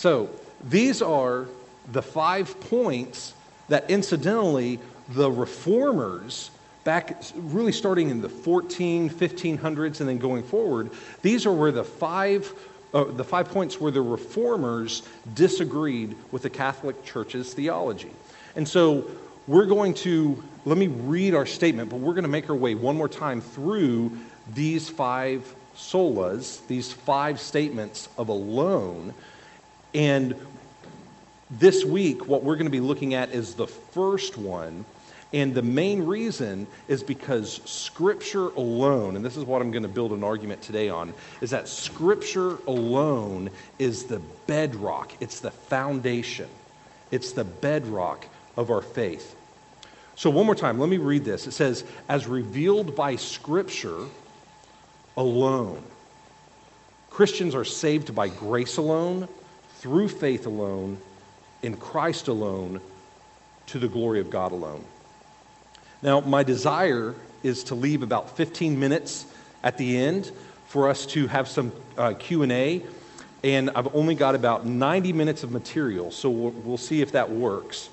So these are the five points that incidentally the reformers back really starting in the 14 1500s and then going forward these are where the five uh, the five points where the reformers disagreed with the catholic church's theology. And so we're going to let me read our statement but we're going to make our way one more time through these five solas these five statements of alone and this week, what we're going to be looking at is the first one. And the main reason is because Scripture alone, and this is what I'm going to build an argument today on, is that Scripture alone is the bedrock, it's the foundation, it's the bedrock of our faith. So, one more time, let me read this. It says, as revealed by Scripture alone. Christians are saved by grace alone, through faith alone, in Christ alone to the glory of God alone. Now, my desire is to leave about 15 minutes at the end for us to have some uh, q&a and i've only got about 90 minutes of material so we'll, we'll see if that works.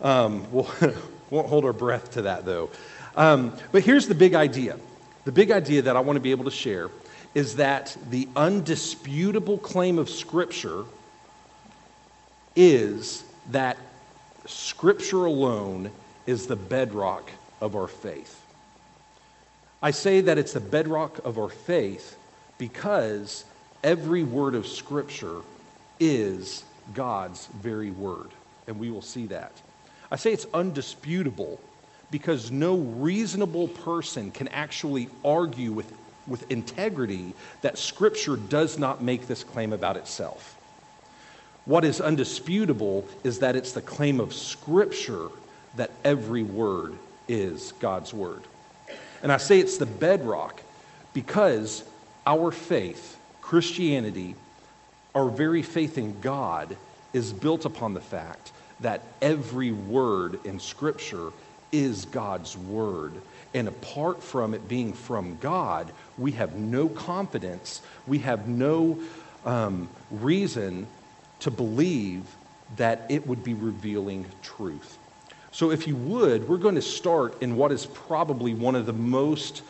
Um, we'll, won't hold our breath to that though. Um, but here's the big idea. The big idea that i want to be able to share is that the undisputable claim of scripture is that Scripture alone is the bedrock of our faith. I say that it's the bedrock of our faith because every word of Scripture is God's very word, and we will see that. I say it's undisputable because no reasonable person can actually argue with, with integrity that Scripture does not make this claim about itself. What is undisputable is that it's the claim of Scripture that every word is God's word. And I say it's the bedrock because our faith, Christianity, our very faith in God, is built upon the fact that every word in Scripture is God's word. And apart from it being from God, we have no confidence, we have no um, reason to believe that it would be revealing truth. So, if you would, we're going to start in what is probably one of the most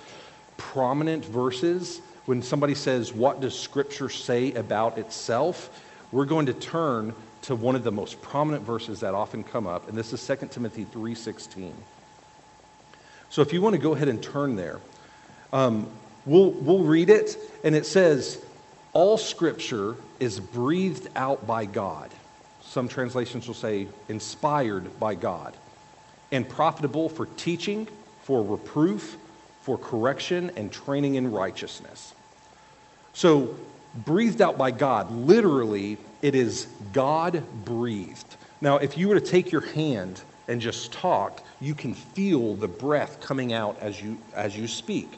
prominent verses. When somebody says, What does Scripture say about itself? We're going to turn to one of the most prominent verses that often come up, and this is 2 Timothy 3.16. So if you want to go ahead and turn there, um, we'll, we'll read it, and it says, all scripture is breathed out by God. Some translations will say inspired by God and profitable for teaching, for reproof, for correction, and training in righteousness. So, breathed out by God, literally, it is God breathed. Now, if you were to take your hand and just talk, you can feel the breath coming out as you, as you speak.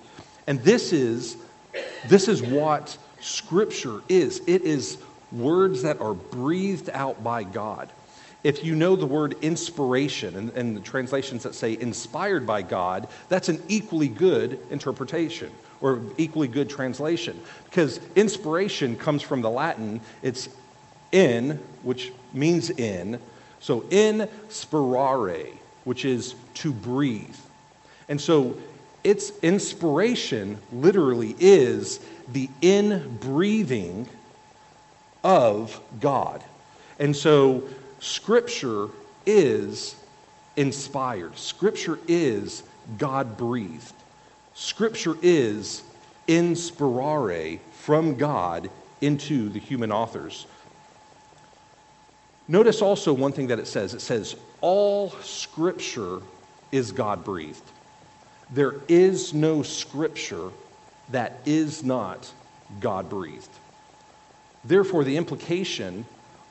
And this is, this is what Scripture is it is words that are breathed out by God. If you know the word inspiration and, and, the translations that say inspired by God, that's an equally good interpretation or equally good translation. Because inspiration comes from the Latin, it's in, which means in. So in spirare, which is to breathe. And so its inspiration literally is the inbreathing of God. And so, Scripture is inspired, Scripture is God breathed, Scripture is inspirare from God into the human authors. Notice also one thing that it says it says, all Scripture is God breathed. There is no Scripture that is not God breathed. Therefore, the implication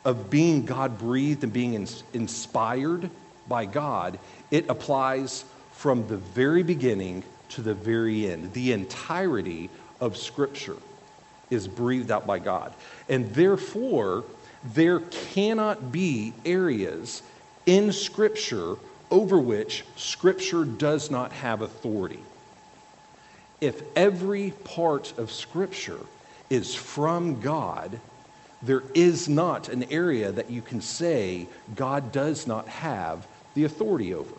of being God breathed and being inspired by God, it applies from the very beginning to the very end. The entirety of Scripture is breathed out by God. And therefore, there cannot be areas in Scripture over which Scripture does not have authority if every part of Scripture is from God, there is not an area that you can say God does not have the authority over.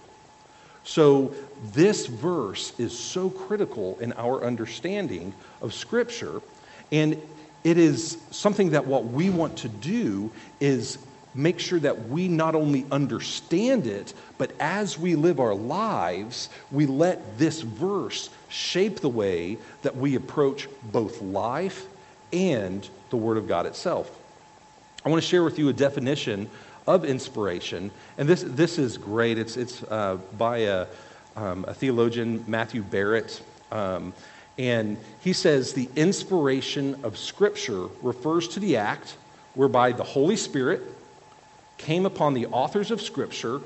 So, this verse is so critical in our understanding of Scripture, and it is something that what we want to do is make sure that we not only understand it, but as we live our lives, we let this verse shape the way that we approach both life and the Word of God itself. I want to share with you a definition of inspiration, and this, this is great. It's, it's uh, by a, um, a, theologian, Matthew Barrett. Um, and he says the inspiration of Scripture refers to the act whereby the Holy Spirit came upon the authors of Scripture,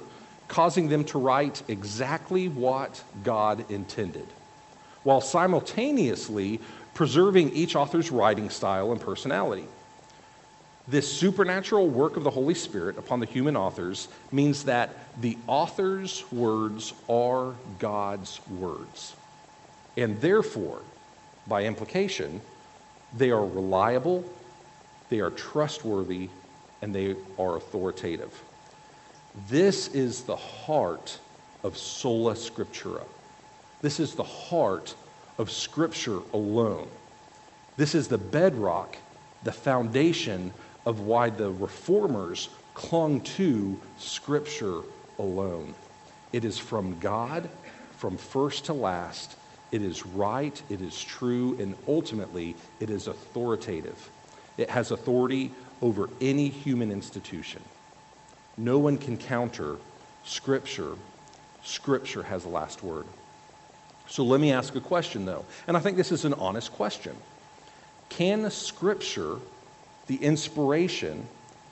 causing them to write exactly what God intended, while simultaneously preserving each author's writing style and personality. This supernatural work of the Holy Spirit upon the human authors means that the author's words are God's words. And therefore, by implication, they are reliable, they are trustworthy, and they are authoritative. This is the heart of sola scriptura. This is the heart of Scripture alone. This is the bedrock, the foundation of why the reformers clung to Scripture alone. It is from God, from first to last. It is right, it is true, and ultimately, it is authoritative. It has authority over any human institution. No one can counter Scripture. Scripture has the last word. So let me ask a question, though, and I think this is an honest question. Can Scripture, the inspiration,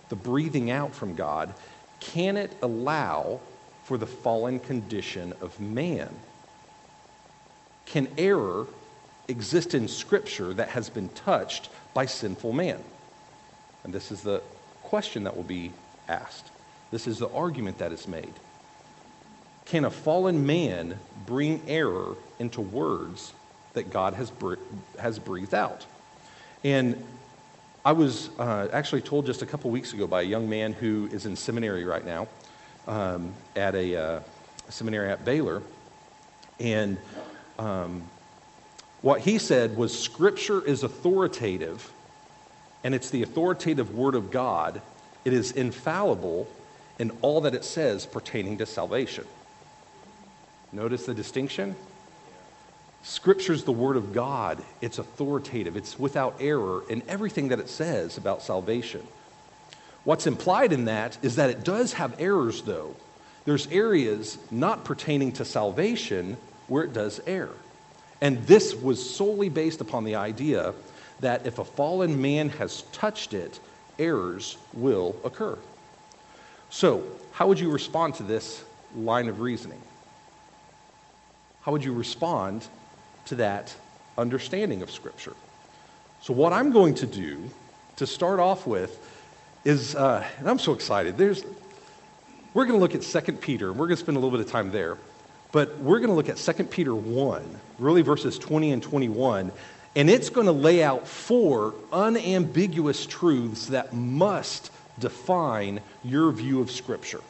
the breathing out from God, can it allow for the fallen condition of man? Can error exist in Scripture that has been touched by sinful man? And this is the question that will be asked. This is the argument that is made. Can a fallen man bring error into words that God has, has breathed out? And I was uh, actually told just a couple weeks ago by a young man who is in seminary right now um, at a, uh, seminary at Baylor. And um, what he said was Scripture is authoritative and it's the authoritative Word of God. It is infallible in all that it says pertaining to salvation. Notice the distinction? Scripture's the Word of God. It's authoritative, it's without error in everything that it says about salvation. What's implied in that is that it does have errors, though. There's areas not pertaining to salvation where it does err. And this was solely based upon the idea that if a fallen man has touched it, errors will occur. So, how would you respond to this line of reasoning? How would you respond to that understanding of Scripture? So, what I'm going to do to start off with is, uh, and I'm so excited, there's, we're going to look at 2 Peter, and we're going to spend a little bit of time there. But we're going to look at 2 Peter 1, really verses 20 and 21, and it's going to lay out four unambiguous truths that must define your view of Scripture.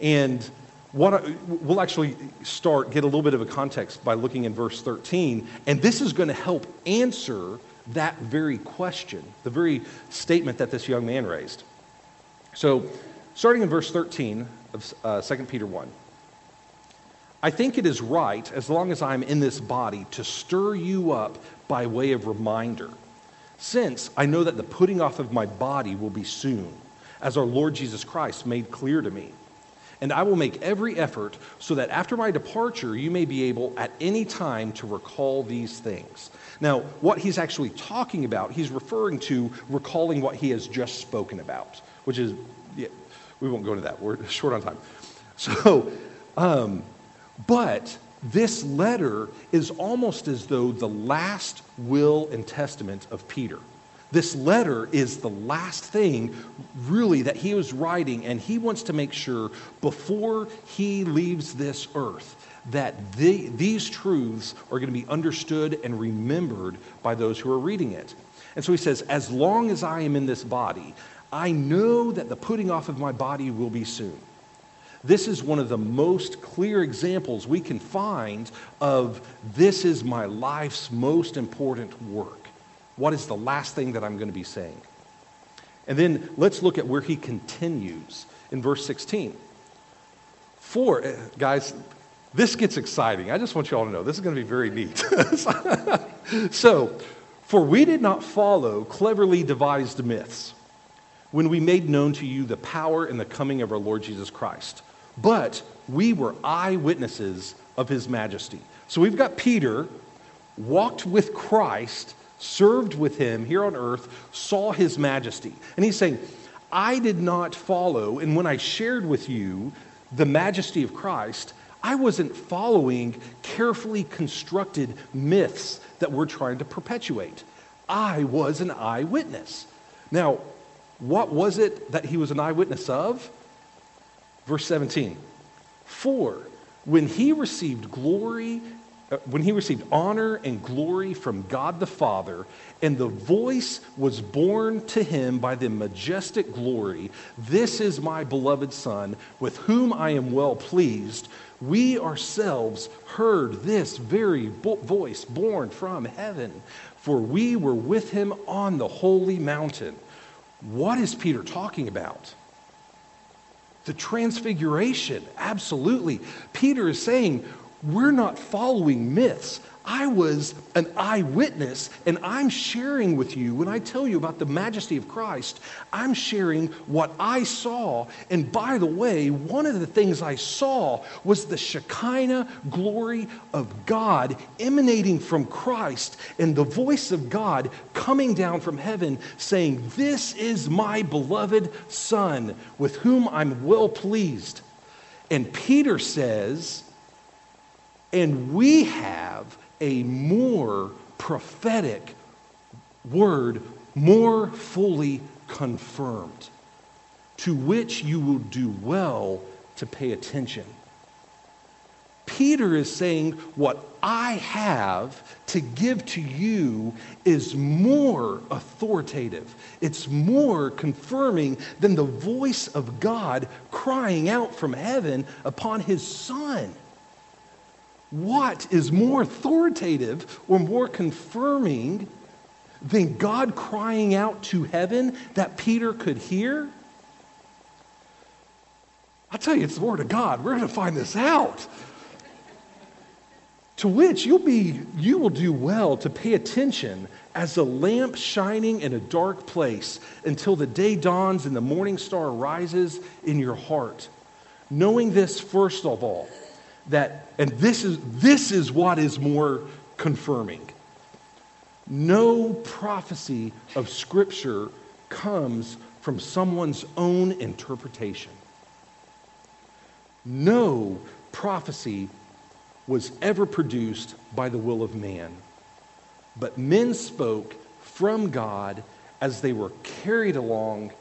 And what I, we'll actually start, get a little bit of a context by looking in verse 13. And this is going to help answer that very question, the very statement that this young man raised. So, starting in verse 13 of uh, 2 Peter 1. I think it is right, as long as I'm in this body, to stir you up by way of reminder, since I know that the putting off of my body will be soon, as our Lord Jesus Christ made clear to me. And I will make every effort so that after my departure, you may be able at any time to recall these things. Now, what he's actually talking about, he's referring to recalling what he has just spoken about, which is, yeah, we won't go into that. We're short on time. So, um, but this letter is almost as though the last will and testament of Peter. This letter is the last thing, really, that he was writing, and he wants to make sure before he leaves this earth that the, these truths are going to be understood and remembered by those who are reading it. And so he says, As long as I am in this body, I know that the putting off of my body will be soon. This is one of the most clear examples we can find of this is my life's most important work. What is the last thing that I'm going to be saying? And then let's look at where he continues in verse 16. For, eh, guys, this gets exciting. I just want you all to know this is going to be very neat. so, for we did not follow cleverly devised myths when we made known to you the power and the coming of our Lord Jesus Christ, but we were eyewitnesses of his majesty. So we've got Peter, walked with Christ, served with him here on earth, saw his majesty. And he's saying, I did not follow, and when I shared with you the majesty of Christ, I wasn't following carefully constructed myths that we're trying to perpetuate. I was an eyewitness. Now, what was it that he was an eyewitness of? Verse 17. For when he received glory uh, when he received honor and glory from God the Father, and the voice was borne to him by the majestic glory This is my beloved Son, with whom I am well pleased. We ourselves heard this very voice borne from heaven, for we were with him on the holy mountain. What is Peter talking about? The transfiguration, absolutely. Peter is saying, we're not following myths. I was an eyewitness, and I'm sharing with you, when I tell you about the majesty of Christ, I'm sharing what I saw. And by the way, one of the things I saw was the Shekinah glory of God emanating from Christ, and the voice of God coming down from heaven saying, This is my beloved Son, with whom I'm well pleased. And Peter says, and we have a more prophetic word, more fully confirmed, to which you will do well to pay attention. Peter is saying, What I have to give to you is more authoritative. It's more confirming than the voice of God crying out from heaven upon his son. What is more authoritative or more confirming than God crying out to heaven that Peter could hear? I tell you, it's the Word of God. We're going to find this out. To which you'll be, you will do well to pay attention as a lamp shining in a dark place until the day dawns and the morning star rises in your heart. Knowing this, first of all, that, and this is, this is what is more confirming. No prophecy of Scripture comes from someone's own interpretation. No prophecy was ever produced by the will of man, but men spoke from God as they were carried along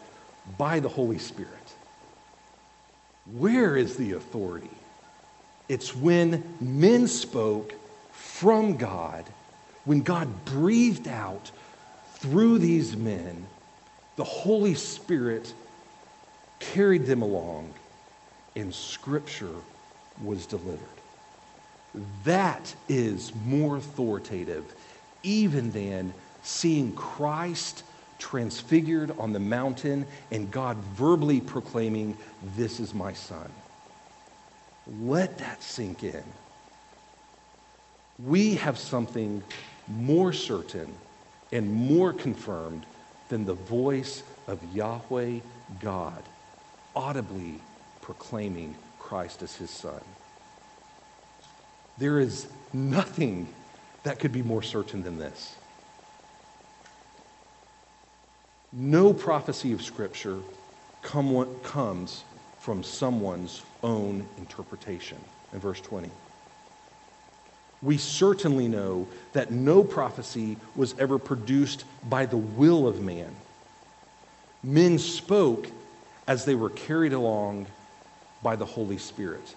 by the Holy Spirit. Where is the authority? It's when men spoke from God, when God breathed out through these men, the Holy Spirit carried them along, and Scripture was delivered. That is more authoritative even than seeing Christ transfigured on the mountain and God verbally proclaiming, This is my Son. Let that sink in. We have something more certain and more confirmed than the voice of Yahweh God audibly proclaiming Christ as his son. There is nothing that could be more certain than this. No prophecy of Scripture come, comes from someone's own interpretation. In verse 20, we certainly know that no prophecy was ever produced by the will of man. Men spoke as they were carried along by the Holy Spirit.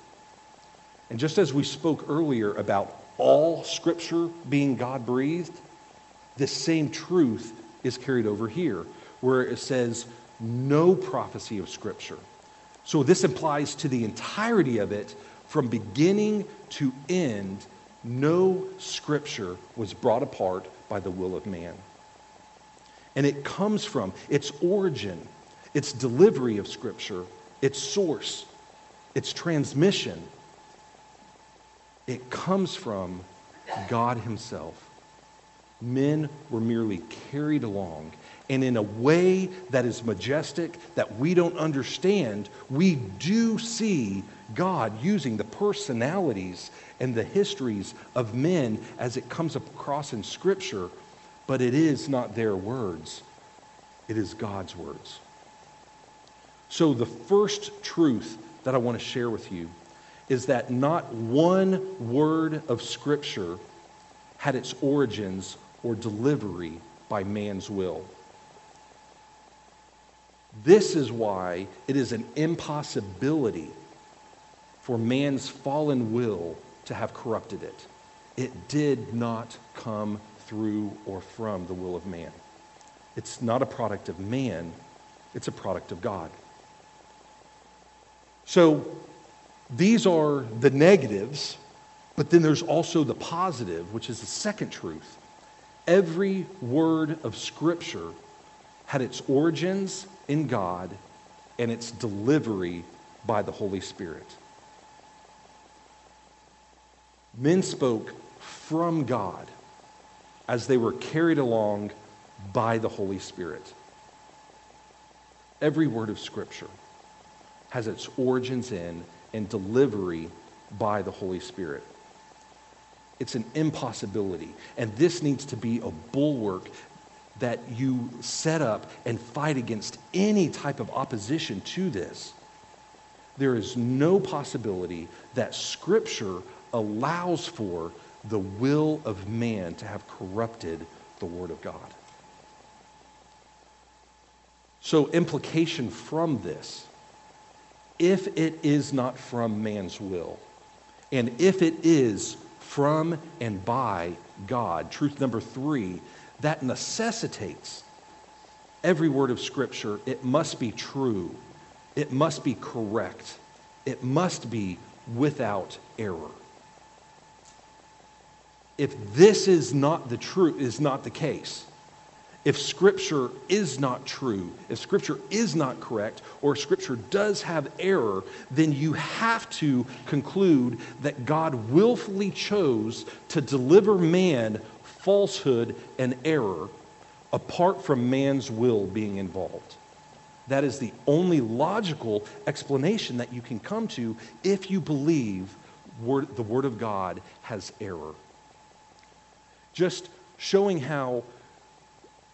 And just as we spoke earlier about all scripture being God breathed, this same truth is carried over here, where it says no prophecy of Scripture. So this applies to the entirety of it from beginning to end. No Scripture was brought apart by the will of man. And it comes from its origin, its delivery of Scripture, its source, its transmission. It comes from God Himself. Men were merely carried along. And in a way that is majestic, that we don't understand, we do see God using the personalities and the histories of men as it comes across in Scripture, but it is not their words, it is God's words. So, the first truth that I want to share with you is that not one word of Scripture had its origins or delivery by man's will. This is why it is an impossibility for man's fallen will to have corrupted it. It did not come through or from the will of man. It's not a product of man, it's a product of God. So these are the negatives, but then there's also the positive, which is the second truth. Every word of Scripture had its origins in God and its delivery by the Holy Spirit. Men spoke from God as they were carried along by the Holy Spirit. Every word of Scripture has its origins in and delivery by the Holy Spirit. It's an impossibility. And this needs to be a bulwark that you set up and fight against any type of opposition to this. There is no possibility that Scripture allows for the will of man to have corrupted the Word of God. So, implication from this if it is not from man's will, and if it is from and by God, truth number three, that necessitates every word of Scripture, it must be true, it must be correct, it must be without error. If this is not the truth, is not the case, if Scripture is not true, if Scripture is not correct, or Scripture does have error, then you have to conclude that God willfully chose to deliver man falsehood and error apart from man's will being involved. That is the only logical explanation that you can come to if you believe word, the Word of God has error. Just showing how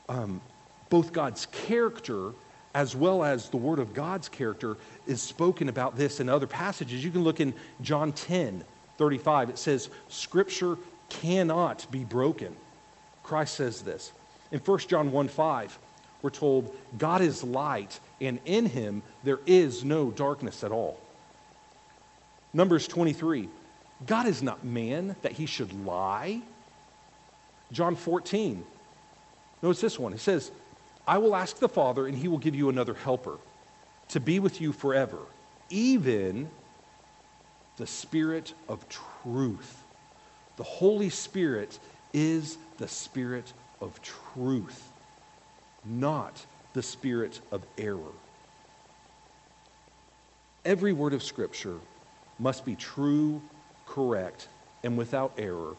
um, both God's character as well as the Word of God's character is spoken about this in other passages. You can look in John 10 35. It says, Scripture cannot be broken. Christ says this. In 1 John 1 5, we're told, God is light, and in him there is no darkness at all. Numbers 23, God is not man that he should lie. John 14, Notice this one. It says, I will ask the Father, and he will give you another helper to be with you forever, even the Spirit of truth. The Holy Spirit is the Spirit of truth, not the Spirit of error. Every word of Scripture must be true, correct, and without error.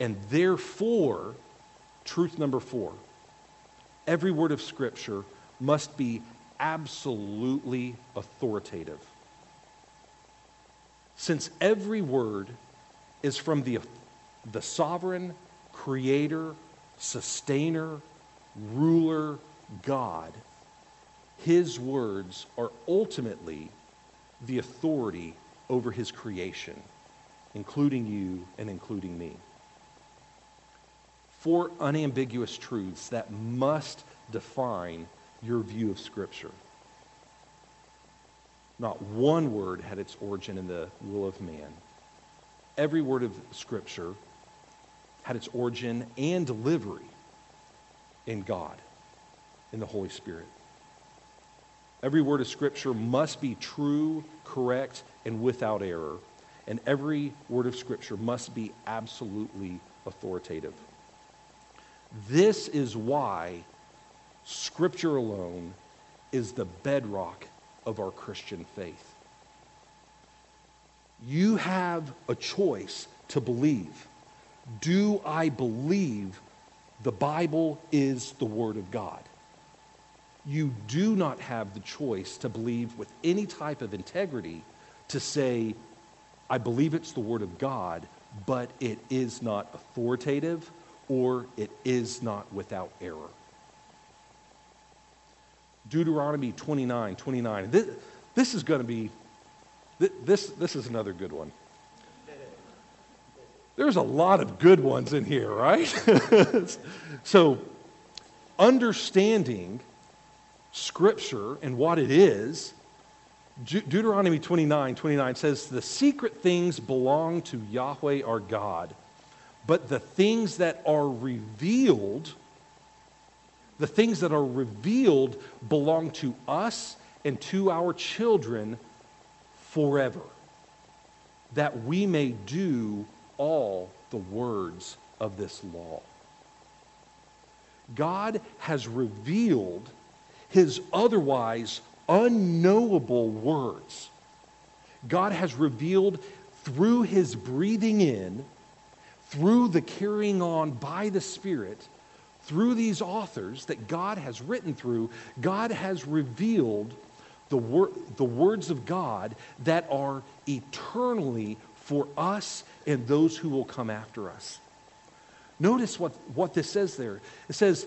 And therefore, truth number four every word of Scripture must be absolutely authoritative. Since every word is from the, the sovereign, creator, sustainer, ruler, God, his words are ultimately the authority over his creation, including you and including me four unambiguous truths that must define your view of Scripture. Not one word had its origin in the will of man. Every word of Scripture had its origin and delivery in God. in the Holy Spirit. Every word of Scripture must be true, correct, and without error. And every word of Scripture must be absolutely authoritative. This is why Scripture alone is the bedrock of our Christian faith. You have a choice to believe. Do I believe the Bible is the Word of God? You do not have the choice to believe with any type of integrity to say, I believe it's the Word of God, but it is not authoritative or it is not without error. Deuteronomy 29 29. This, this is going to be, this, this is another good one. There's a lot of good ones in here, right? so, understanding Scripture and what it is, Deuteronomy 29 29 says, The secret things belong to Yahweh our God, but the things that are revealed, the things that are revealed belong to us and to our children forever, that we may do all the words of this law. God has revealed his otherwise unknowable words. God has revealed through his breathing in, through the carrying on by the Spirit, through these authors that God has written through, God has revealed the, wor- the words of God that are eternally for us and those who will come after us. Notice what, what this says there. It says,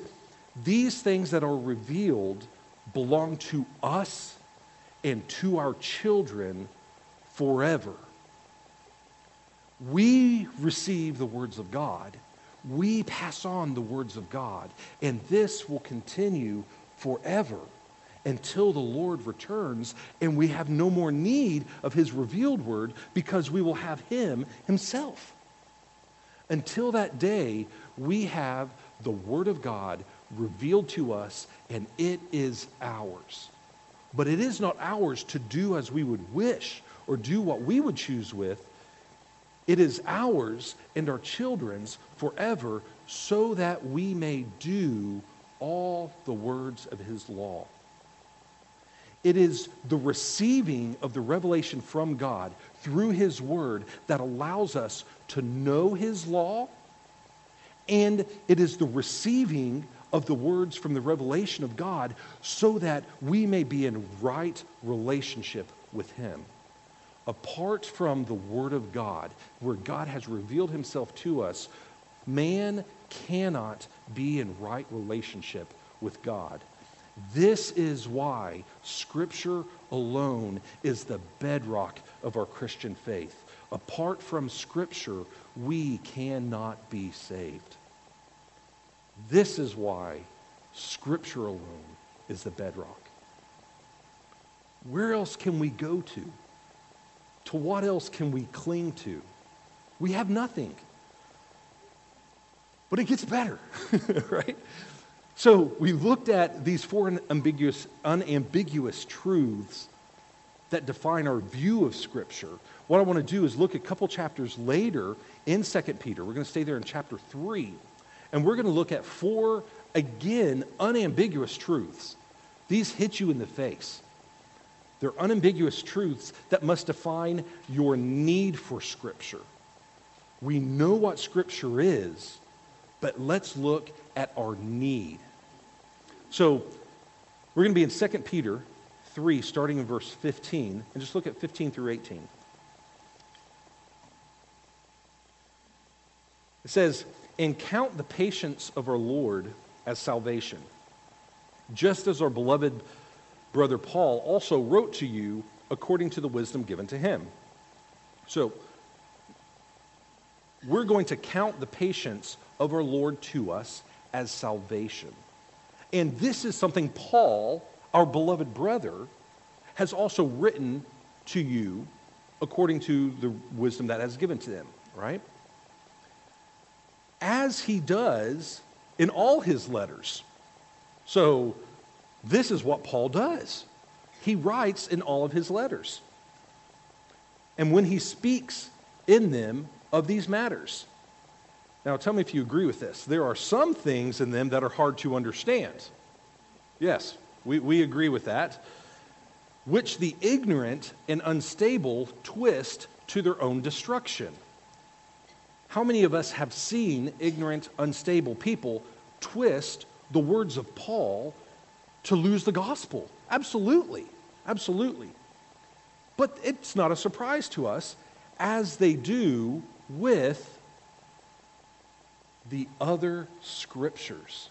These things that are revealed belong to us and to our children forever. We receive the words of God. We pass on the words of God. And this will continue forever until the Lord returns and we have no more need of his revealed word because we will have him himself. Until that day, we have the word of God revealed to us and it is ours. But it is not ours to do as we would wish or do what we would choose with. It is ours and our children's forever so that we may do all the words of his law. It is the receiving of the revelation from God through His Word that allows us to know His law, and it is the receiving of the words from the revelation of God so that we may be in right relationship with Him. Apart from the Word of God, where God has revealed Himself to us, man cannot be in right relationship with God. This is why Scripture alone is the bedrock of our Christian faith. Apart from Scripture, we cannot be saved. This is why Scripture alone is the bedrock. Where else can we go to? To what else can we cling to? We have nothing. But it gets better, right? So we looked at these four unambiguous, unambiguous truths that define our view of Scripture. What I want to do is look a couple chapters later in 2 Peter. We're going to stay there in chapter 3. And we're going to look at four, again, unambiguous truths. These hit you in the face. They're unambiguous truths that must define your need for Scripture. We know what Scripture is, but let's look at our need. So we're going to be in 2 Peter 3, starting in verse 15, and just look at 15 through 18. It says, And count the patience of our Lord as salvation, just as our beloved brother Paul also wrote to you according to the wisdom given to him. So, we're going to count the patience of our Lord to us as salvation. And this is something Paul, our beloved brother, has also written to you according to the wisdom that has given to them, right? As he does in all his letters. So This is what Paul does. He writes in all of his letters. And when he speaks in them of these matters. Now, tell me if you agree with this. There are some things in them that are hard to understand. Yes, we, we agree with that. Which the ignorant and unstable twist to their own destruction. How many of us have seen ignorant, unstable people twist the words of Paul to lose the gospel? Absolutely. Absolutely. But it's not a surprise to us as they do with the other scriptures.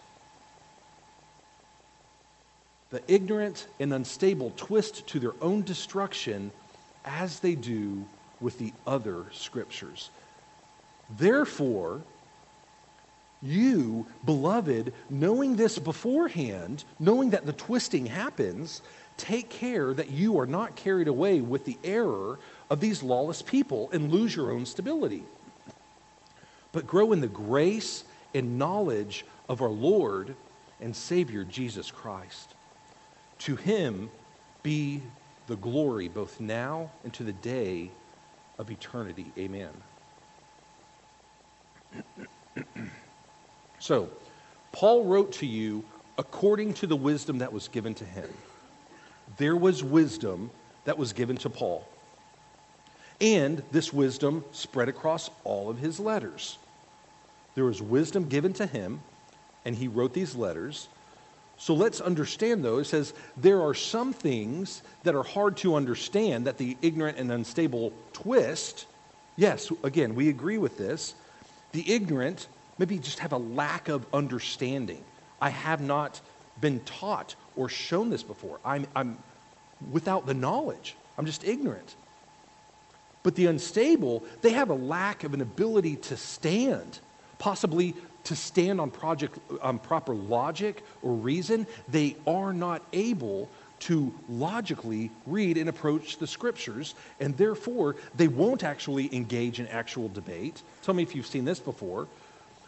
The ignorant and unstable twist to their own destruction as they do with the other scriptures. Therefore, you, beloved, knowing this beforehand, knowing that the twisting happens, take care that you are not carried away with the error of these lawless people and lose your own stability. But grow in the grace and knowledge of our Lord and Savior Jesus Christ. To him be the glory both now and to the day of eternity. Amen. so, Paul wrote to you according to the wisdom that was given to him. There was wisdom that was given to Paul. And this wisdom spread across all of his letters. There was wisdom given to him, and he wrote these letters. So let's understand, though. It says there are some things that are hard to understand that the ignorant and unstable twist. Yes, again, we agree with this. The ignorant maybe just have a lack of understanding. I have not been taught or shown this before. I'm, I'm without the knowledge, I'm just ignorant. But the unstable, they have a lack of an ability to stand, possibly to stand on project, um, proper logic or reason. They are not able to logically read and approach the scriptures, and therefore they won't actually engage in actual debate. Tell me if you've seen this before,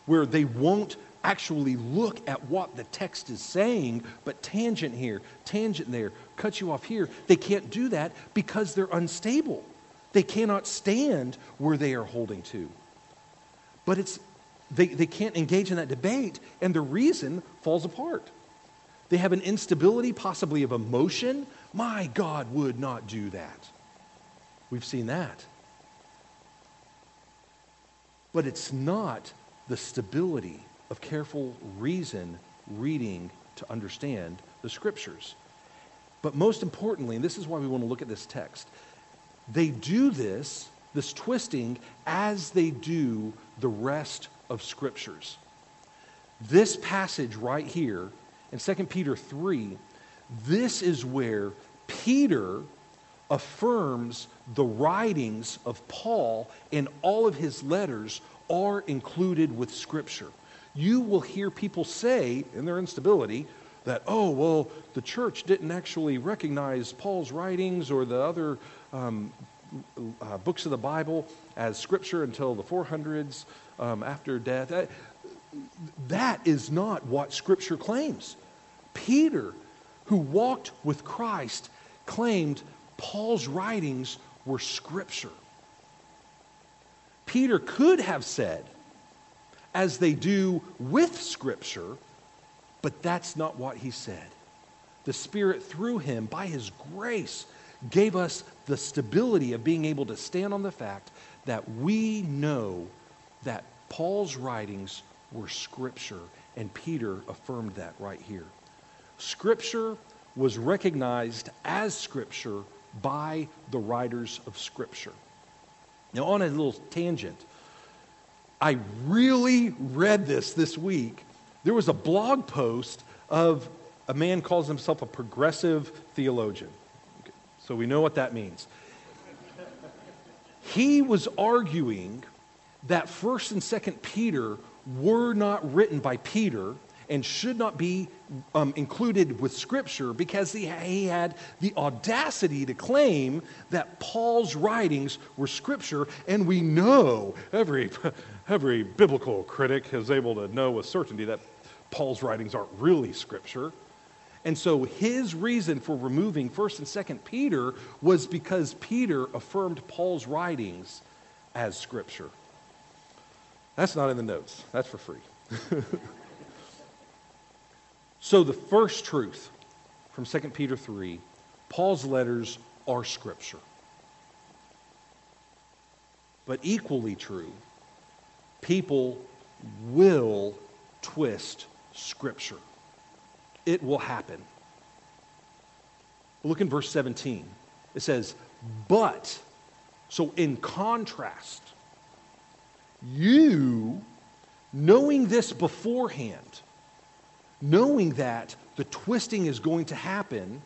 where they won't actually look at what the text is saying, but tangent here, tangent there, cut you off here. They can't do that because they're unstable. They cannot stand where they are holding to. But it's they, they can't engage in that debate, and the reason falls apart. They have an instability, possibly of emotion. My God would not do that. We've seen that. But it's not the stability of careful reason reading to understand the scriptures. But most importantly, and this is why we want to look at this text, they do this, this twisting, as they do the rest of scriptures. This passage right here in 2 Peter 3, this is where Peter affirms the writings of Paul and all of his letters are included with Scripture. You will hear people say in their instability that, oh, well, the church didn't actually recognize Paul's writings or the other um, uh, books of the Bible as Scripture until the 400s um, after death. That, that is not what Scripture claims. Peter, who walked with Christ, claimed Paul's writings were scripture. Peter could have said, as they do with scripture, but that's not what he said. The Spirit, through him, by his grace, gave us the stability of being able to stand on the fact that we know that Paul's writings were scripture, and Peter affirmed that right here. Scripture was recognized as Scripture by the writers of Scripture. Now, on a little tangent, I really read this this week. There was a blog post of a man calls himself a progressive theologian. So we know what that means. he was arguing that 1st and 2nd Peter were not written by Peter and should not be um, included with Scripture because he, he had the audacity to claim that Paul's writings were Scripture, and we know every, every biblical critic is able to know with certainty that Paul's writings aren't really Scripture. And so his reason for removing 1st and 2nd Peter was because Peter affirmed Paul's writings as scripture. That's not in the notes. That's for free. so the first truth from 2 Peter 3, Paul's letters are scripture. But equally true, people will twist scripture. It will happen. Look in verse 17. It says, But, so in contrast, you, knowing this beforehand, knowing that the twisting is going to happen,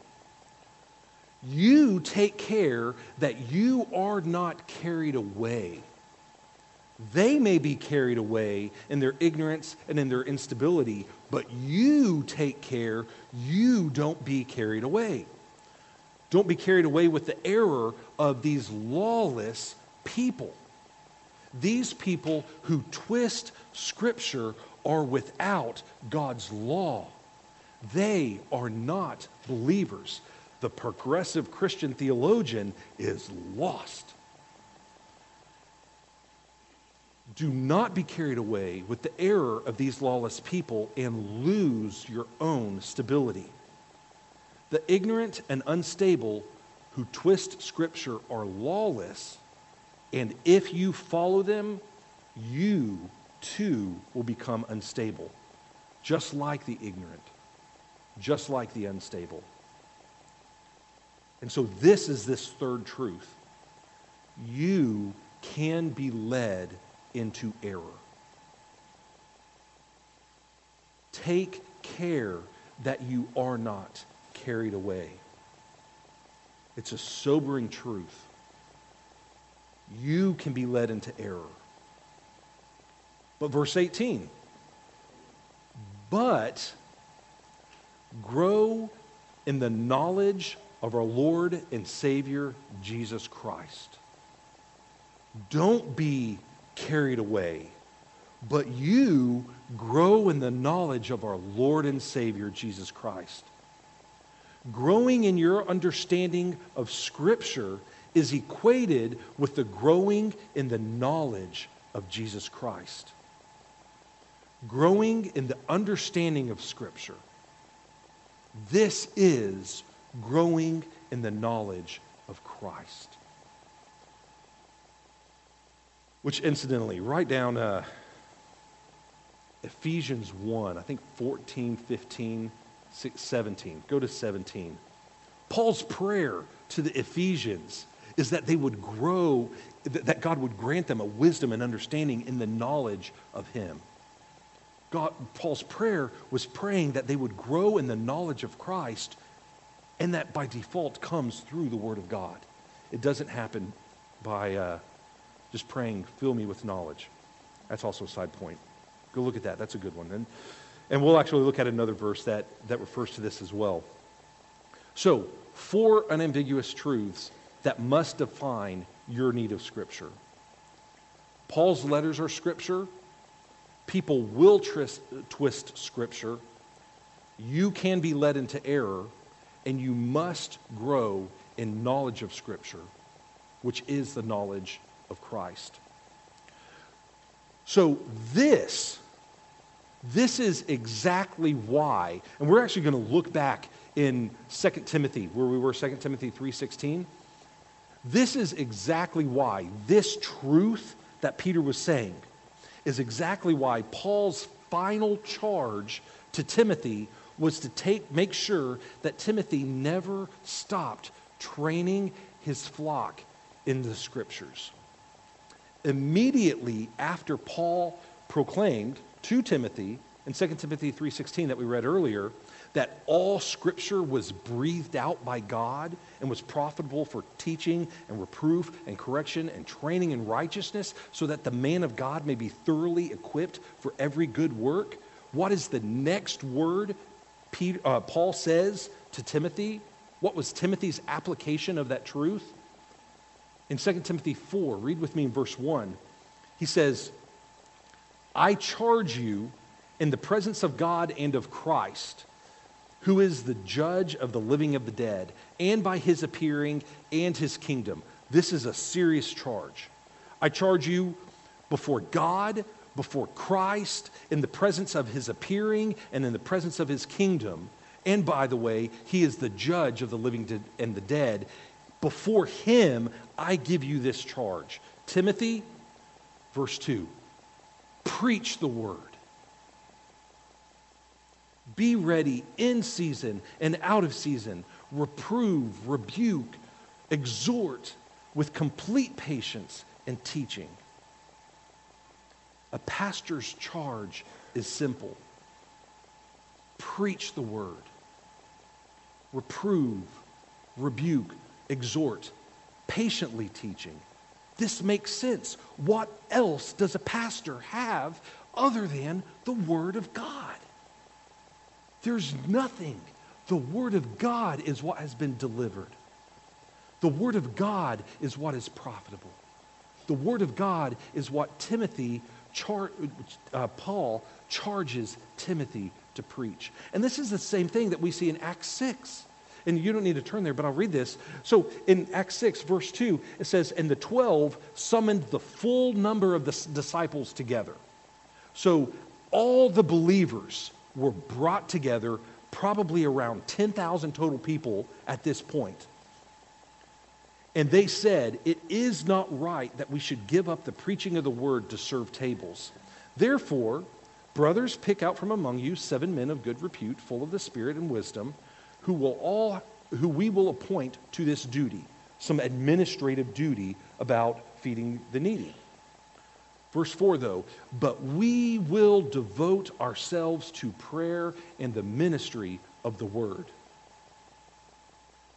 you take care that you are not carried away. They may be carried away in their ignorance and in their instability, but you take care you don't be carried away. Don't be carried away with the error of these lawless people. These people who twist Scripture are without God's law. They are not believers. The progressive Christian theologian is lost. Do not be carried away with the error of these lawless people and lose your own stability. The ignorant and unstable who twist Scripture are lawless, and if you follow them, you too will become unstable, just like the ignorant, just like the unstable. And so, this is this third truth. You can be led into error. Take care that you are not carried away. It's a sobering truth. You can be led into error. But verse 18, but grow in the knowledge of our Lord and Savior Jesus Christ. Don't be carried away, but you grow in the knowledge of our Lord and Savior Jesus Christ. Growing in your understanding of Scripture is equated with the growing in the knowledge of Jesus Christ. Growing in the understanding of Scripture. This is growing in the knowledge of Christ. Which, incidentally, write down uh, Ephesians 1, I think 14, 15, 6, 17. Go to 17. Paul's prayer to the Ephesians is that they would grow, that God would grant them a wisdom and understanding in the knowledge of Him. God, Paul's prayer was praying that they would grow in the knowledge of Christ, and that by default comes through the Word of God. It doesn't happen by uh, just praying, fill me with knowledge. That's also a side point. Go look at that. That's a good one. And, and we'll actually look at another verse that, that refers to this as well. So, four unambiguous truths that must define your need of Scripture. Paul's letters are Scripture. People will twist, twist Scripture. You can be led into error, and you must grow in knowledge of Scripture, which is the knowledge of Christ. So, this, this is exactly why, and we're actually going to look back in 2 Timothy, where we were, 2 Timothy 3.16. This is exactly why this truth that Peter was saying is exactly why Paul's final charge to Timothy was to take, make sure that Timothy never stopped training his flock in the scriptures immediately after Paul proclaimed to Timothy in 2 Timothy 3:16 that we read earlier that all scripture was breathed out by God and was profitable for teaching and reproof and correction and training in righteousness so that the man of God may be thoroughly equipped for every good work. What is the next word Peter, uh, Paul says to Timothy? What was Timothy's application of that truth? In 2 Timothy 4, read with me in verse 1. He says, I charge you in the presence of God and of Christ, who is the judge of the living of the dead, and by his appearing and his kingdom. This is a serious charge. I charge you before God, before Christ, in the presence of his appearing and in the presence of his kingdom. And by the way, he is the judge of the living and the dead. Before him, I give you this charge. Timothy, verse 2 preach the word. Be ready in season and out of season. Reprove, rebuke, exhort with complete patience and teaching. A pastor's charge is simple preach the word, reprove, rebuke, exhort, patiently teaching. This makes sense. What else does a pastor have other than the Word of God? There's nothing. The Word of God is what has been delivered. The Word of God is what is profitable. The Word of God is what Timothy, char- uh, Paul charges Timothy to preach. And this is the same thing that we see in Acts 6. And you don't need to turn there, but I'll read this. So in Acts 6, verse 2, it says, And the 12 summoned the full number of the disciples together. So all the believers were brought together, probably around 10,000 total people at this point. And they said, It is not right that we should give up the preaching of the word to serve tables. Therefore, brothers, pick out from among you seven men of good repute, full of the Spirit and wisdom who will all who we will appoint to this duty, some administrative duty about feeding the needy. Verse 4, though, but we will devote ourselves to prayer and the ministry of the word.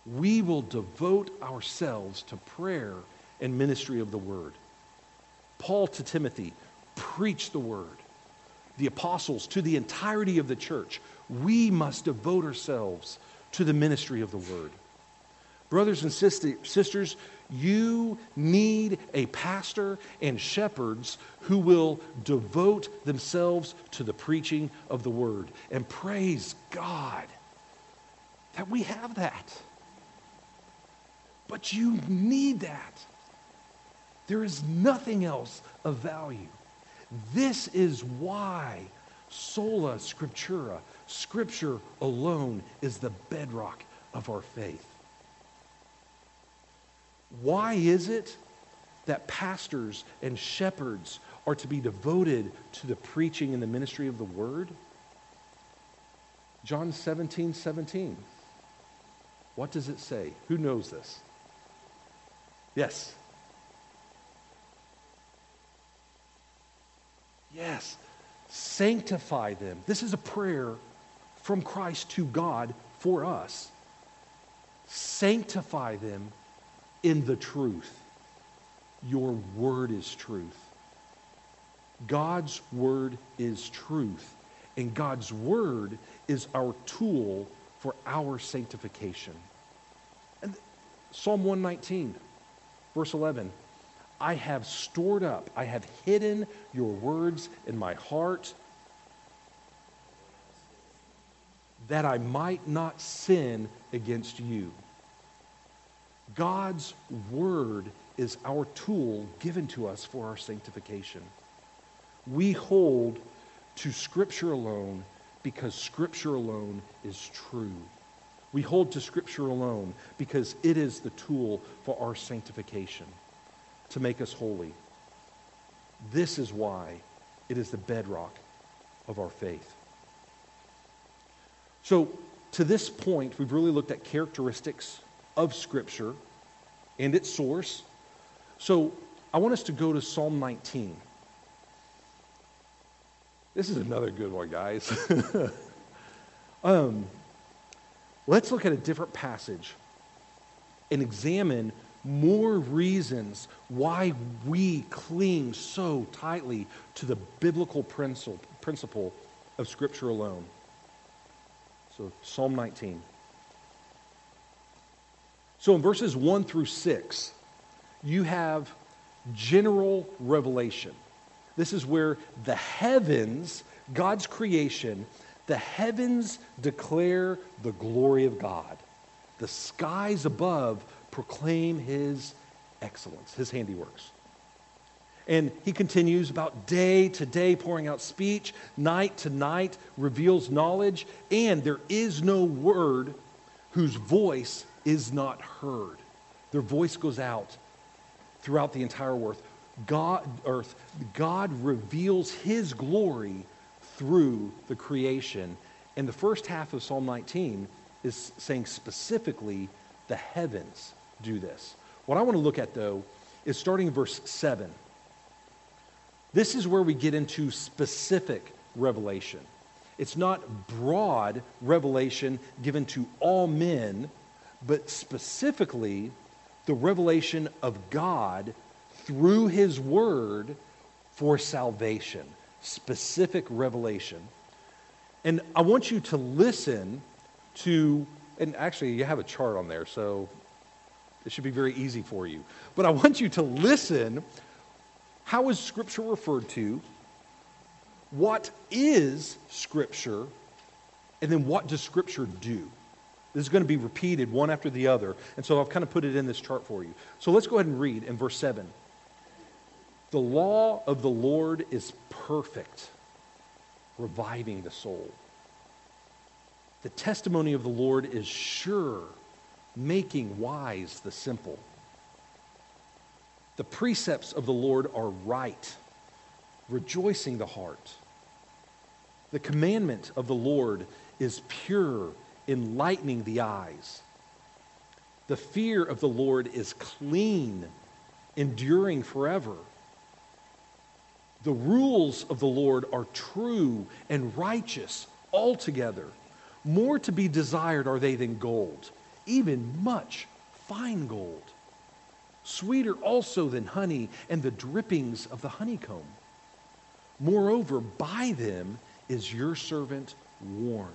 We will devote ourselves to prayer and ministry of the word. Paul to Timothy, preach the word. The apostles to the entirety of the church, we must devote ourselves to the ministry of the word. Brothers and sisters, you need a pastor and shepherds who will devote themselves to the preaching of the word. And praise God that we have that. But you need that. There is nothing else of value. This is why sola scriptura, Scripture alone is the bedrock of our faith. Why is it that pastors and shepherds are to be devoted to the preaching and the ministry of the word? John 17, 17. What does it say? Who knows this? Yes. Yes. Sanctify them. This is a prayer from Christ to God for us. Sanctify them in the truth. Your word is truth. God's word is truth. And God's word is our tool for our sanctification. And Psalm 119, verse 11 I have stored up, I have hidden your words in my heart that I might not sin against you. God's word is our tool given to us for our sanctification. We hold to Scripture alone because Scripture alone is true. We hold to Scripture alone because it is the tool for our sanctification to make us holy. This is why it is the bedrock of our faith. So, to this point, we've really looked at characteristics of Scripture and its source. So, I want us to go to Psalm 19. This is another good one, guys. um, let's look at a different passage and examine more reasons why we cling so tightly to the biblical principle of Scripture alone. So, Psalm 19. So, in verses 1 through 6, you have general revelation. This is where the heavens, God's creation, The heavens declare the glory of God, the skies above proclaim his excellence, his handiworks. And he continues about day to day pouring out speech, night to night reveals knowledge, and there is no word whose voice is not heard. Their voice goes out throughout the entire earth. God, earth, God reveals his glory through the creation. And the first half of Psalm 19 is saying specifically the heavens do this. What I want to look at, though, is starting in verse 7. This is where we get into specific revelation. It's not broad revelation given to all men, but specifically the revelation of God through His Word for salvation. Specific revelation. And I want you to listen to, and actually, you have a chart on there, so it should be very easy for you. But I want you to listen. How is Scripture referred to? What is Scripture? And then what does Scripture do? This is going to be repeated one after the other. And so I've kind of put it in this chart for you. So let's go ahead and read in verse 7. The law of the Lord is perfect, reviving the soul. The testimony of the Lord is sure, making wise the simple. The precepts of the Lord are right, rejoicing the heart. The commandment of the Lord is pure, enlightening the eyes. The fear of the Lord is clean, enduring forever. The rules of the Lord are true and righteous altogether. More to be desired are they than gold even much fine gold, sweeter also than honey and the drippings of the honeycomb. Moreover, by them is your servant warned.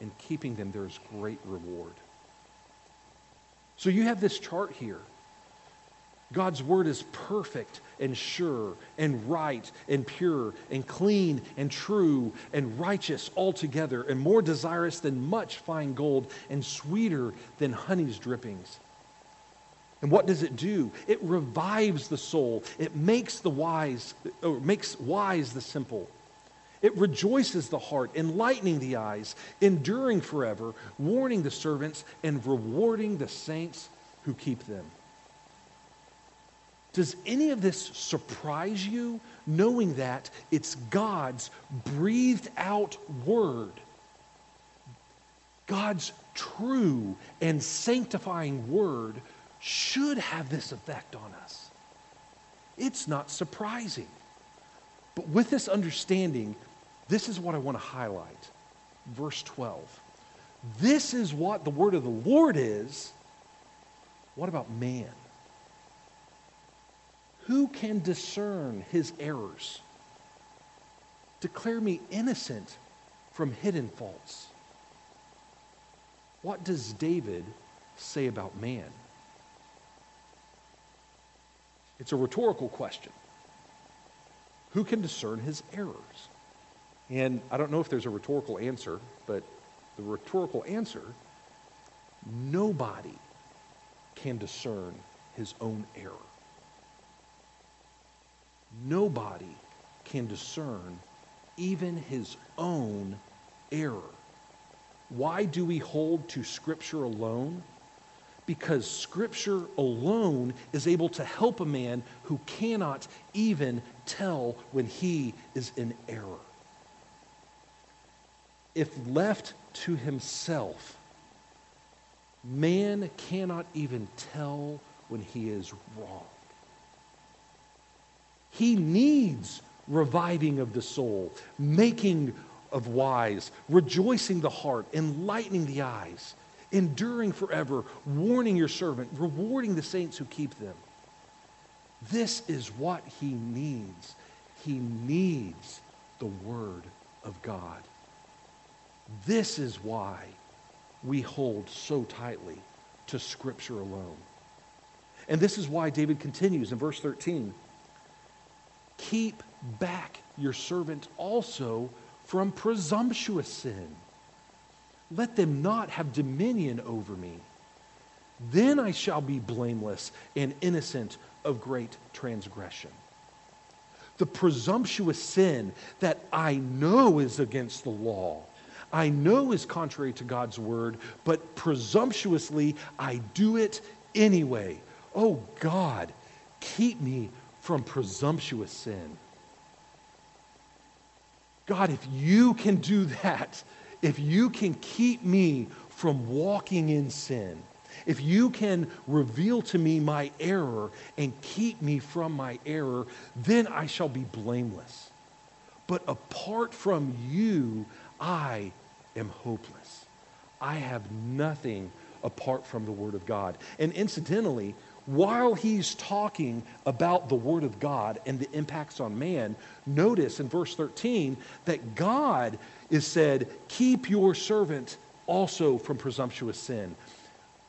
In keeping them, there is great reward. So you have this chart here God's word is perfect and sure and right and pure and clean and true and righteous altogether and more desirous than much fine gold and sweeter than honey's drippings. And what does it do? It revives the soul. It makes the wise or makes wise the simple. It rejoices the heart, enlightening the eyes, enduring forever, warning the servants and rewarding the saints who keep them. Does any of this surprise you, knowing that it's God's breathed out word? God's true and sanctifying word should have this effect on us. It's not surprising. But with this understanding, this is what I want to highlight. Verse 12. This is what the word of the Lord is. What about man? Who can discern his errors? Declare me innocent from hidden faults. What does David say about man? It's a rhetorical question. Who can discern his errors? And I don't know if there's a rhetorical answer, but the rhetorical answer nobody can discern his own error nobody can discern even his own error. Why do we hold to Scripture alone? Because Scripture alone is able to help a man who cannot even tell when he is in error. If left to himself, man cannot even tell when he is wrong. He needs reviving of the soul, making of wise, rejoicing the heart, enlightening the eyes, enduring forever, warning your servant, rewarding the saints who keep them. This is what he needs. He needs the Word of God. This is why we hold so tightly to Scripture alone. And this is why David continues in verse 13 Keep back your servant also from presumptuous sin. Let them not have dominion over me. Then I shall be blameless and innocent of great transgression. The presumptuous sin that I know is against the law, I know is contrary to God's word, but presumptuously I do it anyway. Oh God, keep me from presumptuous sin. God, if you can do that, if you can keep me from walking in sin, if you can reveal to me my error and keep me from my error, then I shall be blameless. But apart from you, I am hopeless. I have nothing apart from the Word of God. And incidentally, while he's talking about the Word of God and the impacts on man, notice in verse 13 that God is said, Keep your servant also from presumptuous sin.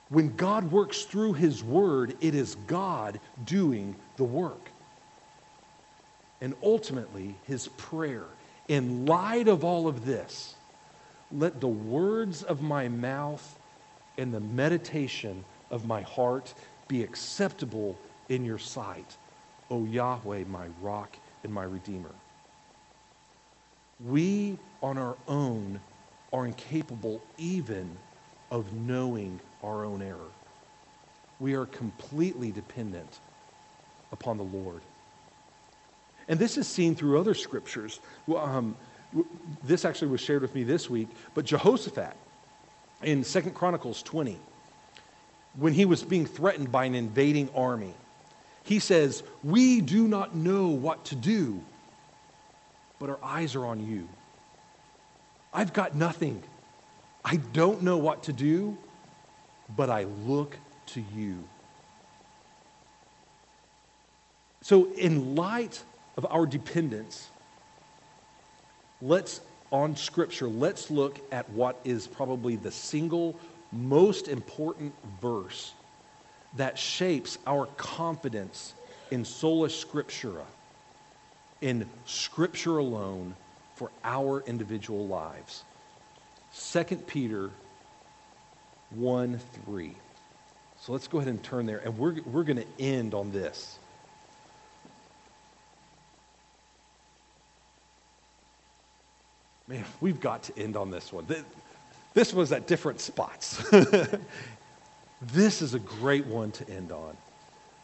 When God works through his word, it is God doing the work. And ultimately, his prayer, in light of all of this, let the words of my mouth and the meditation of my heart be acceptable in your sight, O Yahweh, my rock and my redeemer. We on our own are incapable even of knowing our own error. We are completely dependent upon the Lord. And this is seen through other scriptures. Um, this actually was shared with me this week, but Jehoshaphat in Second Chronicles 20, when he was being threatened by an invading army, he says, We do not know what to do, but our eyes are on you. I've got nothing. I don't know what to do, but I look to you. So, in light of our dependence, let's, on Scripture, let's look at what is probably the single most important verse that shapes our confidence in sola scriptura, in Scripture alone for our individual lives. 2 Peter 1 3. So let's go ahead and turn there, and we're, we're going to end on this. Man, we've got to end on this one. This was at different spots. this is a great one to end on.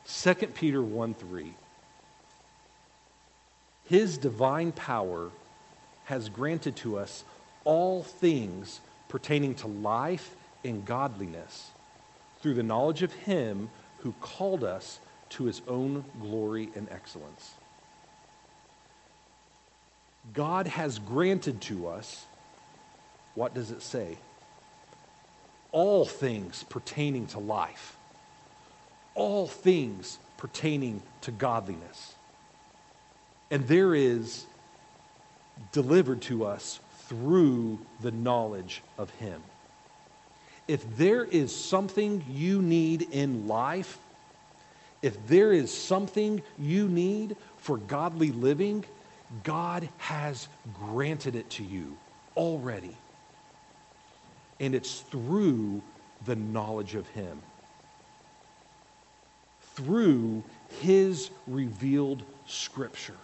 2 Peter 1 3. His divine power has granted to us all things pertaining to life and godliness through the knowledge of Him who called us to His own glory and excellence. God has granted to us, what does it say? All things pertaining to life, all things pertaining to godliness. And there is delivered to us through the knowledge of Him. If there is something you need in life, if there is something you need for godly living, God has granted it to you already. And it's through the knowledge of Him, through His revealed Scripture,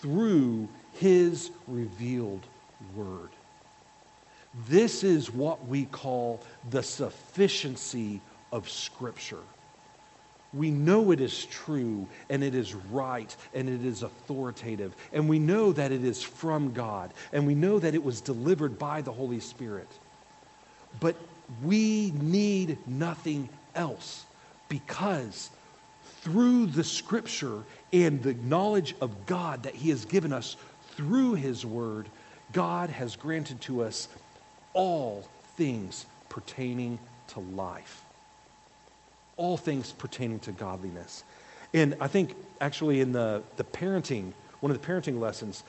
through His revealed Word. This is what we call the sufficiency of Scripture. We know it is true and it is right and it is authoritative. And we know that it is from God and we know that it was delivered by the Holy Spirit. But we need nothing else because through the Scripture and the knowledge of God that He has given us through His Word, God has granted to us all things pertaining to life all things pertaining to godliness. And I think actually in the, the parenting, one of the parenting lessons,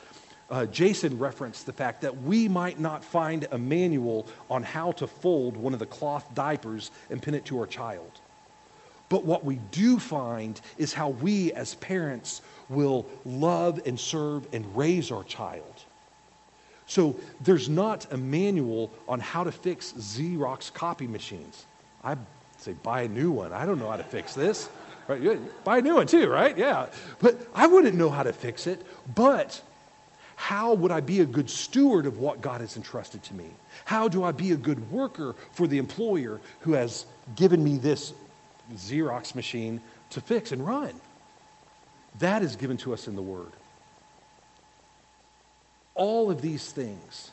uh, Jason referenced the fact that we might not find a manual on how to fold one of the cloth diapers and pin it to our child. But what we do find is how we as parents will love and serve and raise our child. So there's not a manual on how to fix Xerox copy machines. I say buy a new one. I don't know how to fix this. Right? Buy a new one too, right? Yeah. But I wouldn't know how to fix it. But how would I be a good steward of what God has entrusted to me? How do I be a good worker for the employer who has given me this Xerox machine to fix and run? That is given to us in the Word. All of these things,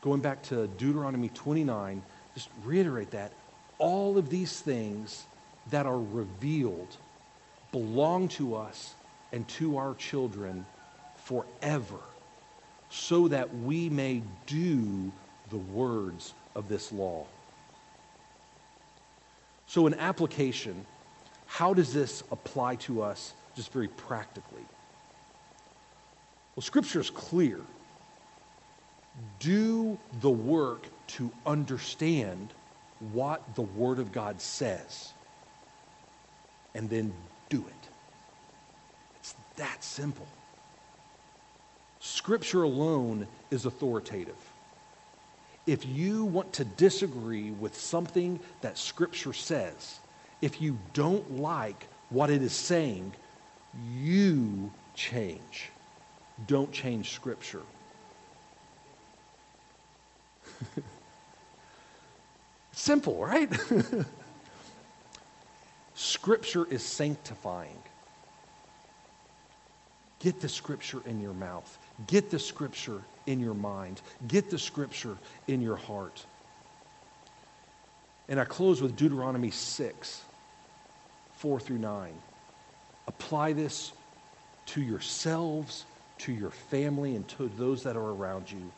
going back to Deuteronomy 29, just reiterate that. All of these things that are revealed belong to us and to our children forever, so that we may do the words of this law. So, in application, how does this apply to us just very practically? Well, Scripture is clear. Do the work to understand what the Word of God says, and then do it. It's that simple. Scripture alone is authoritative. If you want to disagree with something that Scripture says, if you don't like what it is saying, you change. Don't change Scripture. Simple, right? Scripture is sanctifying. Get the Scripture in your mouth. Get the Scripture in your mind. Get the Scripture in your heart. And I close with Deuteronomy 6, 4 through 9. Apply this to yourselves, to your family, and to those that are around you.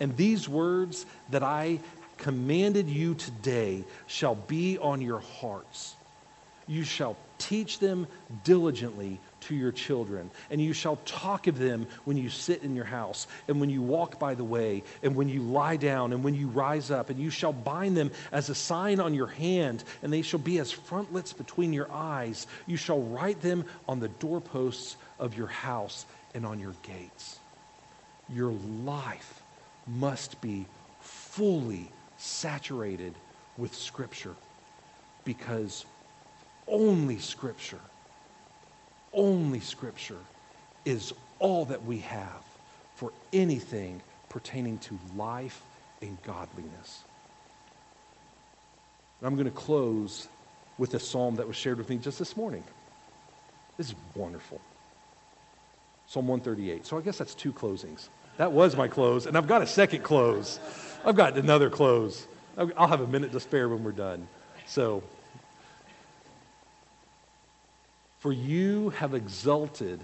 And these words that I commanded you today shall be on your hearts. You shall teach them diligently to your children, and you shall talk of them when you sit in your house, and when you walk by the way, and when you lie down, and when you rise up, and you shall bind them as a sign on your hand, and they shall be as frontlets between your eyes. You shall write them on the doorposts of your house and on your gates. Your life must be fully saturated with Scripture because only Scripture, only Scripture is all that we have for anything pertaining to life and godliness. And I'm going to close with a psalm that was shared with me just this morning. This is wonderful. Psalm 138. So I guess that's two closings. That was my close, and I've got a second close. I've got another close. I'll have a minute to spare when we're done. So, for you have exalted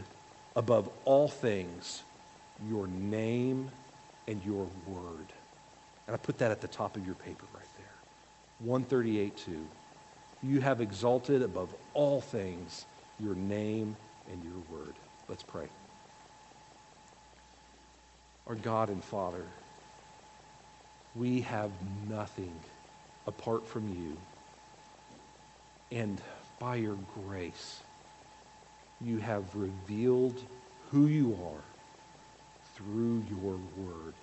above all things your name and your word. And I put that at the top of your paper right there. 138 2. You have exalted above all things your name and your word. Let's pray. Our God and Father, we have nothing apart from you. And by your grace, you have revealed who you are through your word.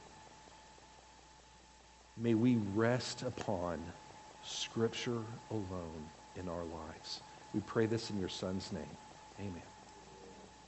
May we rest upon Scripture alone in our lives. We pray this in your Son's name. Amen.